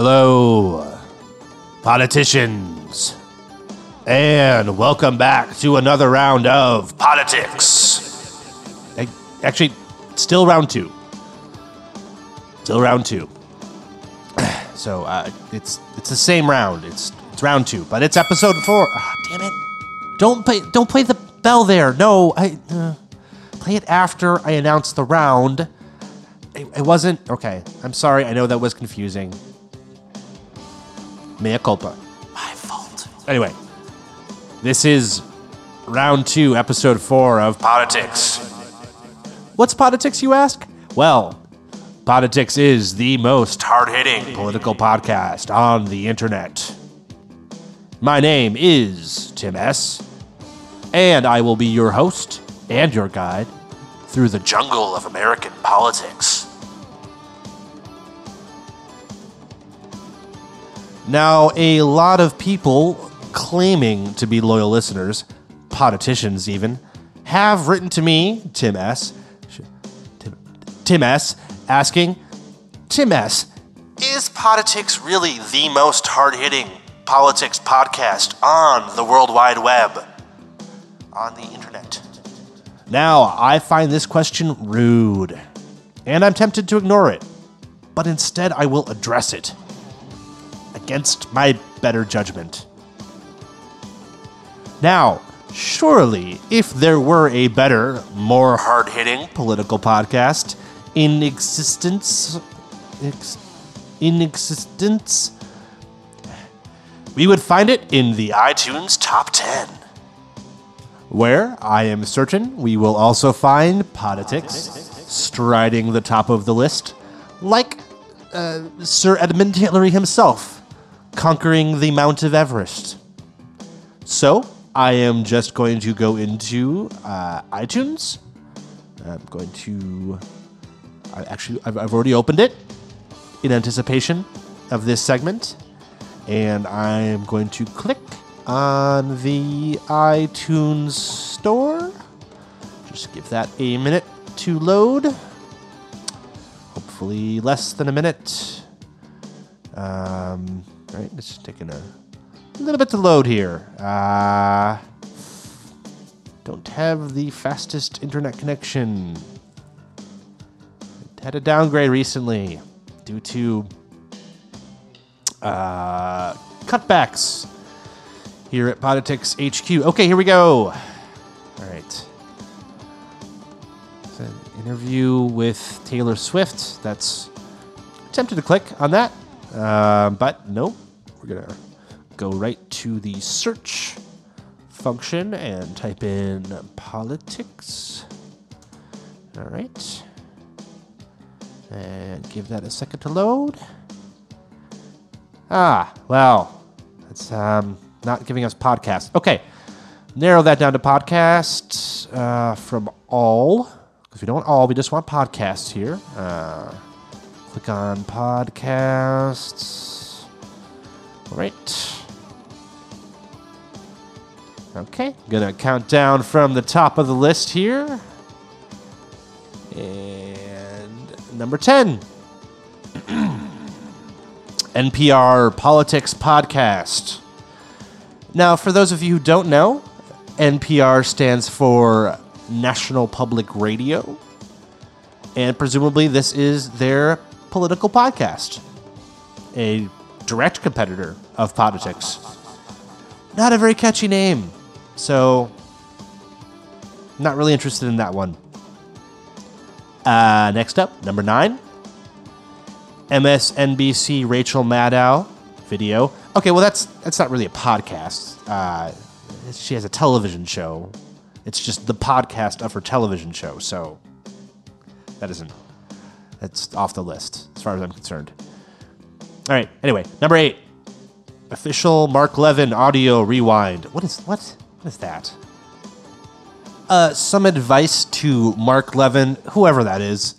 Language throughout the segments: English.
Hello, politicians, and welcome back to another round of Poditics. Actually, still round two. Still round two. So uh, it's it's the same round. It's it's round two, but it's episode four. Ah, damn it! Don't play don't play the bell there. No, I uh, play it after I announce the round. It, it wasn't okay. I'm sorry. I know that was confusing. Mea culpa. My fault. Anyway, this is round two, episode four of Poditics. What's Poditics, you ask? Well, Poditics is the most hard hitting political podcast on the internet. My name is Tim S., and I will be your host and your guide through the jungle of American politics. Now, a lot of people claiming to be loyal listeners, politicians even, have written to me, Tim S., Tim, Tim S., asking, Tim S., is Poditics really the most hard hitting politics podcast on the World Wide Web? On the internet? Now, I find this question rude, and I'm tempted to ignore it, but instead I will address it against my better judgment. Now, surely, if there were a better, more hard hitting political podcast in existence, ex, in existence, we would find it in the iTunes Top 10, where I am certain we will also find Poditics striding the top of the list, like uh, Sir Edmund Hillary himself conquering the Mount of Everest. So, I am just going to go into uh, iTunes. I'm going to. I actually, I've, I've already opened it in anticipation of this segment. And I'm going to click on the iTunes store. Just give that a minute to load. Hopefully, less than a minute. Um, right, it's taking a little bit to load here. Uh, don't have the fastest internet connection. Had a downgrade recently due to uh, cutbacks here at Poditics HQ. Okay, here we go. All right. An interview with Taylor Swift. That's tempted to click on that, uh, but nope. We're gonna go right to the search function and type in politics. All right. And give that a second to load. Ah, well, it's um, not giving us podcasts. Okay, narrow that down to podcasts uh, from all, because we don't want all, we just want podcasts here. Uh, click on podcasts. All right. Okay, gonna count down from the top of the list here. And number 10. NPR Politics Podcast. Now, for those of you who don't know, NPR stands for National Public Radio. And presumably, this is their political podcast, a direct competitor of Poditics. Not a very catchy name, so not really interested in that one. Uh, next up, number nine, MSNBC Rachel Maddow video. Okay, well that's that's not really a podcast. Uh, she has a television show. It's just the podcast of her television show. So that isn't. That's off the list as far as I'm concerned. All right. Anyway, number eight, official Mark Levin audio rewind. What is what? What is that? Uh, some advice to Mark Levin, whoever that is.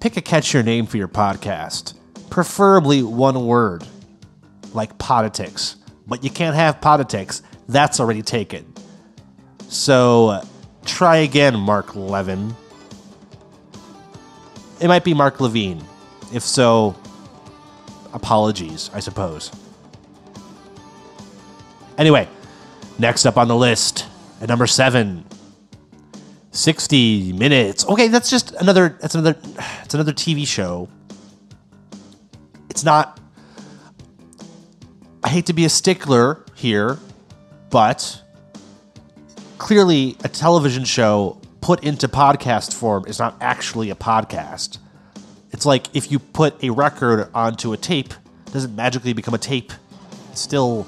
Pick a catchier name for your podcast, preferably one word, like Poditics. But you can't have Poditics. That's already taken. So uh, try again, Mark Levin. It might be Mark Levine. If so, apologies, I suppose. Anyway, next up on the list at number seven 60 minutes. Okay, that's just another that's another it's another TV show. It's not I hate to be a stickler here, but clearly a television show put into podcast form is not actually a podcast. It's like if you put a record onto a tape, it doesn't magically become a tape. It's still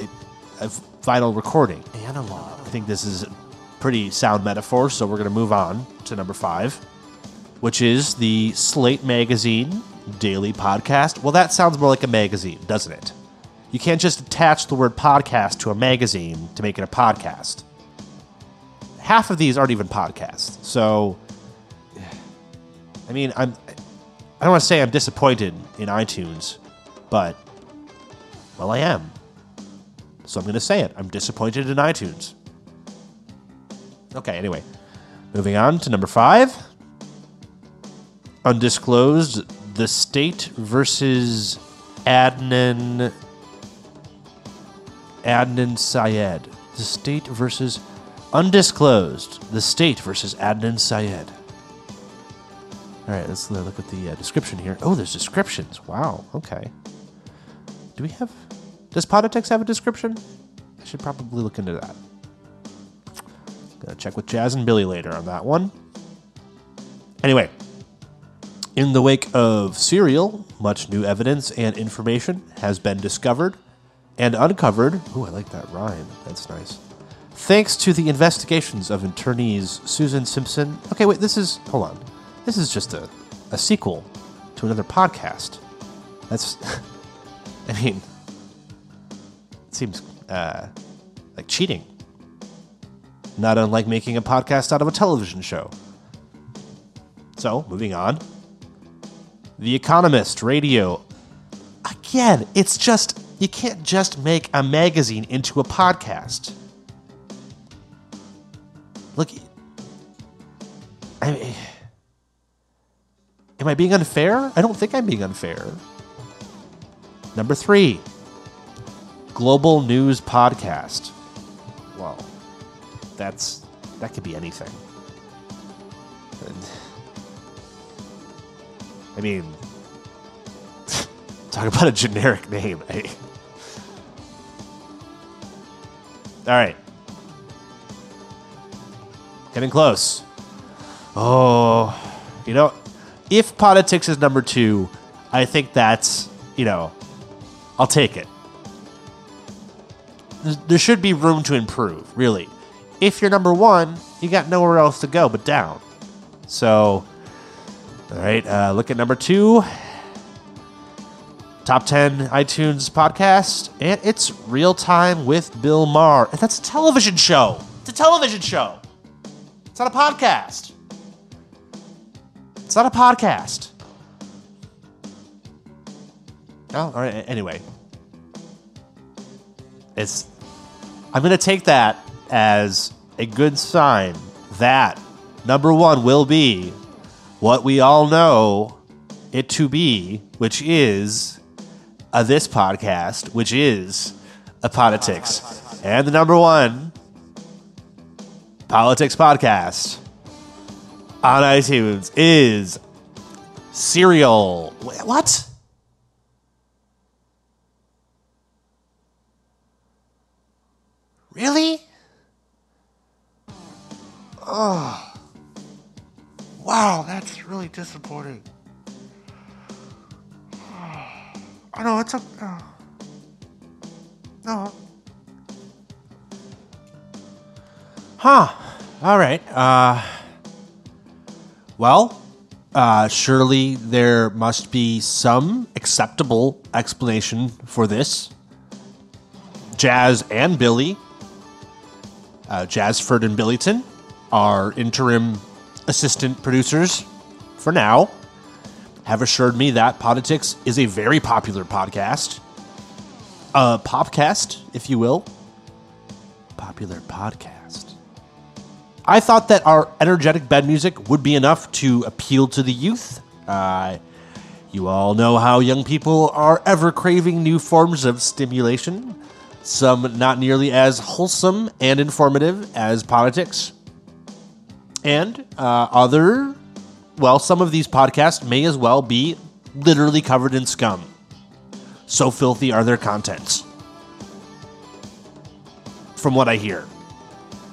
a, a vinyl recording. Analog. I think this is a pretty sound metaphor, so we're going to move on to number five, which is the Slate Magazine daily podcast. Well, that sounds more like a magazine, doesn't it? You can't just attach the word podcast to a magazine to make it a podcast. Half of these aren't even podcasts. So, I mean, I'm. I don't want to say I'm disappointed in iTunes, but well, I am. So I'm going to say it. I'm disappointed in iTunes. Okay, anyway. Moving on to number five. Undisclosed The State versus Adnan Adnan Syed. The State versus Undisclosed. The State versus Adnan Syed. All right, let's look at the uh, description here. Oh, there's descriptions. Wow. Okay. Do we have? Does Poditics have a description? I should probably look into that. Gonna check with Jazz and Billy later on that one. Anyway, in the wake of Serial, much new evidence and information has been discovered and uncovered. Ooh, I like that rhyme. That's nice. Thanks to the investigations of attorneys Susan Simpson. Okay, wait, this is. Hold on. This is just a, a sequel to another podcast. That's. I mean, it seems uh, like cheating. Not unlike making a podcast out of a television show. So, moving on. The Economist Radio. Again, it's just, you can't just make a magazine into a podcast. Look, I mean, am I being unfair? I don't think I'm being unfair. Number three, Global News Podcast. Well, that's that could be anything. And, I mean, talk about a generic name. Eh? All right, getting close. Oh, you know, if politics is number two, I think that's you know, I'll take it. There should be room to improve, really if you're number one, you got nowhere else to go but down. So, all right, uh, look at number two. Top 10 iTunes podcast, and it's Real Time with Bill Maher. And that's a television show. It's a television show. It's not a podcast. It's not a podcast. Oh, all right. Anyway, it's. I'm going to take that as a good sign that number one will be what we all know it to be, which is a this podcast, which is a Poditics. And the number one politics podcast on iTunes is Serial. What? Really? Oh. Wow, that's really disappointing. I know it's a. Uh, no. Huh. All right. Uh. Well, uh, surely there must be some acceptable explanation for this. Jazz and Billy, uh, Jazzford and Billyton, our interim assistant producers for now have assured me that Poditics is a very popular podcast. A popcast, if you will. Popular podcast. I thought that our energetic bed music would be enough to appeal to the youth. Uh, You all know how young people are ever craving new forms of stimulation, some not nearly as wholesome and informative as Poditics. And uh, other, well, some of these podcasts may as well be literally covered in scum. So filthy are their contents. From what I hear,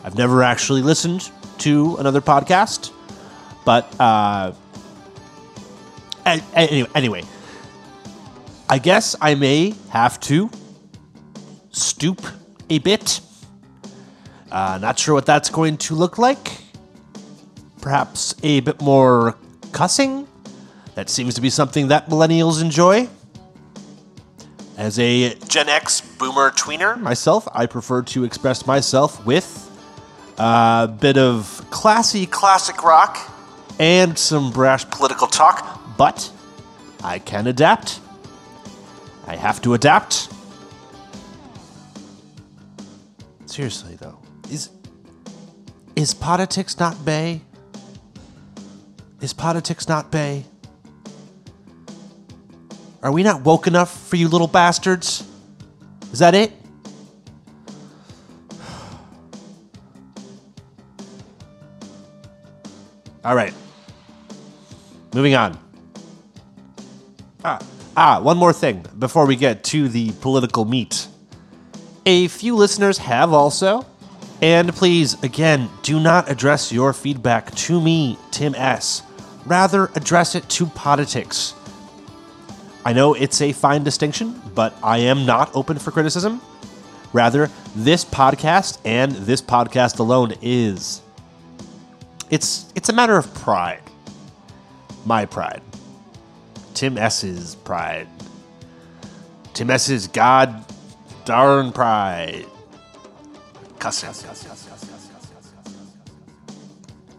I've never actually listened to another podcast, but uh, anyway, anyway, I guess I may have to stoop a bit. Uh, not sure what that's going to look like. Perhaps a bit more cussing. That seems to be something that millennials enjoy. As a Gen X boomer tweener myself, I prefer to express myself with a bit of classy classic rock and some brash political talk, but I can adapt. I have to adapt. Seriously though, is is Poditics not bae? Is Poditics not bae? Are we not woke enough for you little bastards? Is that it? All right. Moving on. Ah, ah, one more thing before we get to the political meat. A few listeners have also, and please, again, do not address your feedback to me, Tim S. Rather, address it to Poditics. I know it's a fine distinction, but I am not open for criticism. Rather, this podcast and this podcast alone is. It's it's a matter of pride. My pride. Tim S's pride. Tim S's god darn pride. Cussing.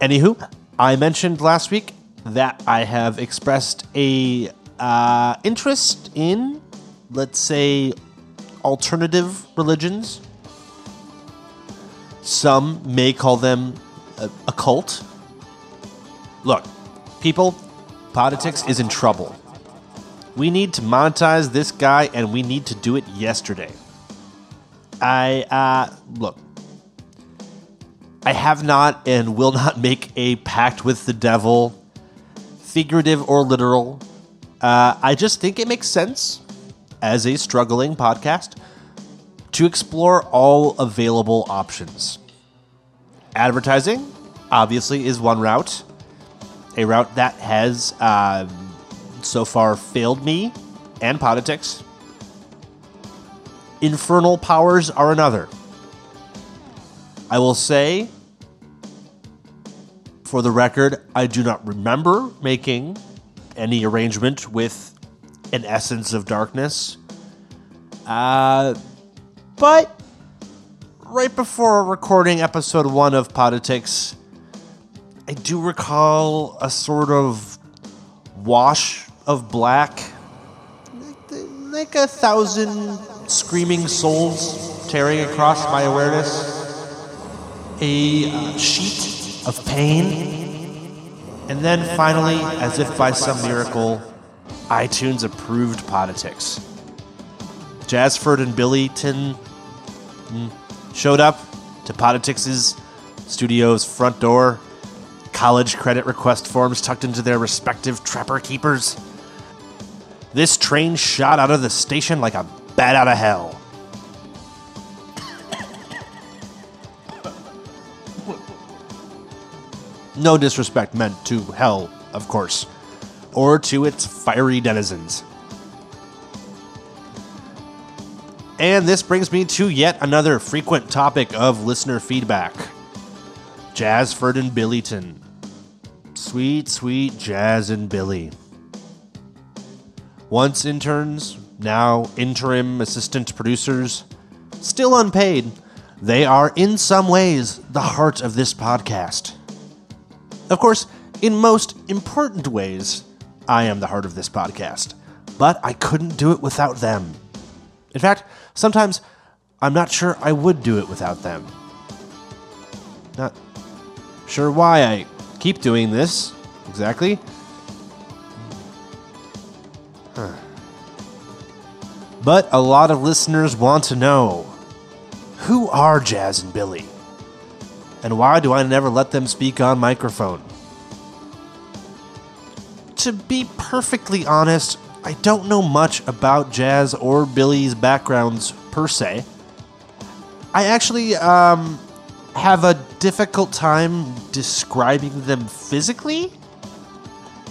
Anywho, I mentioned last week that I have expressed a uh, interest in, let's say, alternative religions. Some may call them a, a cult. Look, people, Poditics is in trouble. We need to monetize this guy, and we need to do it yesterday. I uh, look. I have not and will not make a pact with the devil, figurative or literal. Uh, I just think it makes sense as a struggling podcast to explore all available options. Advertising, obviously, is one route, a route that has. Uh, so far failed me and Poditics. Infernal powers are another. I will say, for the record, I do not remember making any arrangement with an essence of darkness. Uh, but right before recording episode one of Poditics, I do recall a sort of wash of black, like a thousand screaming souls tearing across my awareness, a uh, sheet of pain, and then finally, as if by some miracle, iTunes approved Poditics. Jazzford and Billyton mm, showed up to Poditics's studio's front door, college credit request forms tucked into their respective trapper keepers. This train shot out of the station like a bat out of hell. No disrespect meant to hell, of course, or to its fiery denizens. And this brings me to yet another frequent topic of listener feedback Jazzford and Billyton. Sweet, sweet Jazz and Billy. Once interns, now interim assistant producers, still unpaid, they are in some ways the heart of this podcast. Of course, in most important ways, I am the heart of this podcast, but I couldn't do it without them. In fact, sometimes I'm not sure I would do it without them. Not sure why I keep doing this exactly. But a lot of listeners want to know who are Jazz and Billy? And why do I never let them speak on microphone? To be perfectly honest, I don't know much about Jazz or Billy's backgrounds per se. I actually um, have a difficult time describing them physically.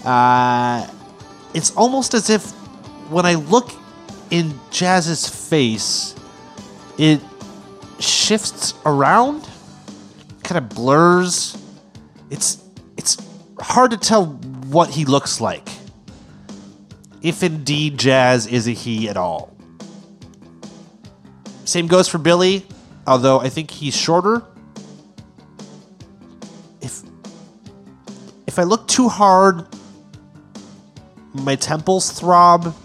Uh, it's almost as if when I look in Jazz's face, it shifts around, kind of blurs. It's it's hard to tell what he looks like. If indeed Jazz is a he at all. Same goes for Billy, although I think he's shorter. If if I look too hard, my temples throb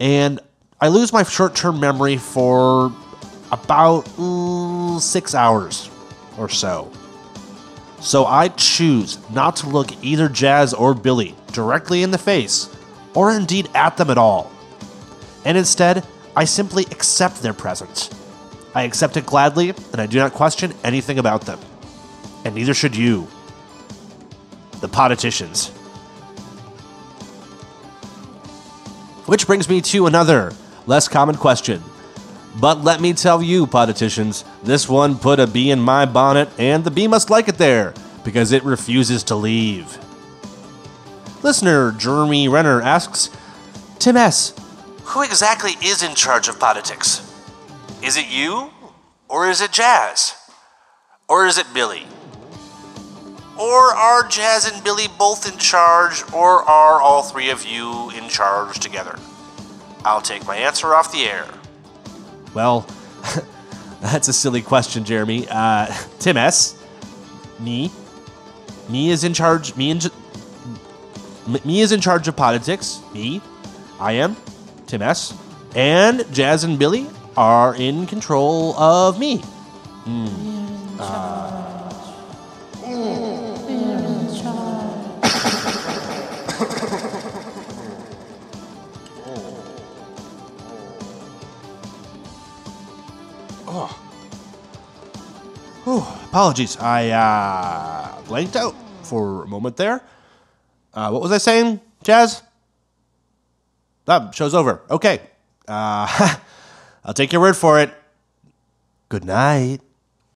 and I lose my short term memory for about mm, six hours or so. So I choose not to look either Jazz or Billy directly in the face, or indeed at them at all. And instead, I simply accept their presence. I accept it gladly, and I do not question anything about them. And neither should you. The politicians. Which brings me to another, less common question. But let me tell you, politicians, this one put a bee in my bonnet, and the bee must like it there, because it refuses to leave. Listener Jeremy Renner asks Tim S., who exactly is in charge of Poditics? Is it you? Or is it Jazz? Or is it Billy? Or are Jazz and Billy both in charge, or are all three of you in charge together? I'll take my answer off the air. Well, that's a silly question, Jeremy. Uh, Tim S. Me. Me is in charge. Me and me is in charge of Poditics. Me. I am. Tim S. And Jazz and Billy are in control of me. Mm. Uh, Whew, apologies, I uh, blanked out for a moment there. Uh, what was I saying, Jazz? That show's over. Okay. Uh, I'll take your word for it. Good night.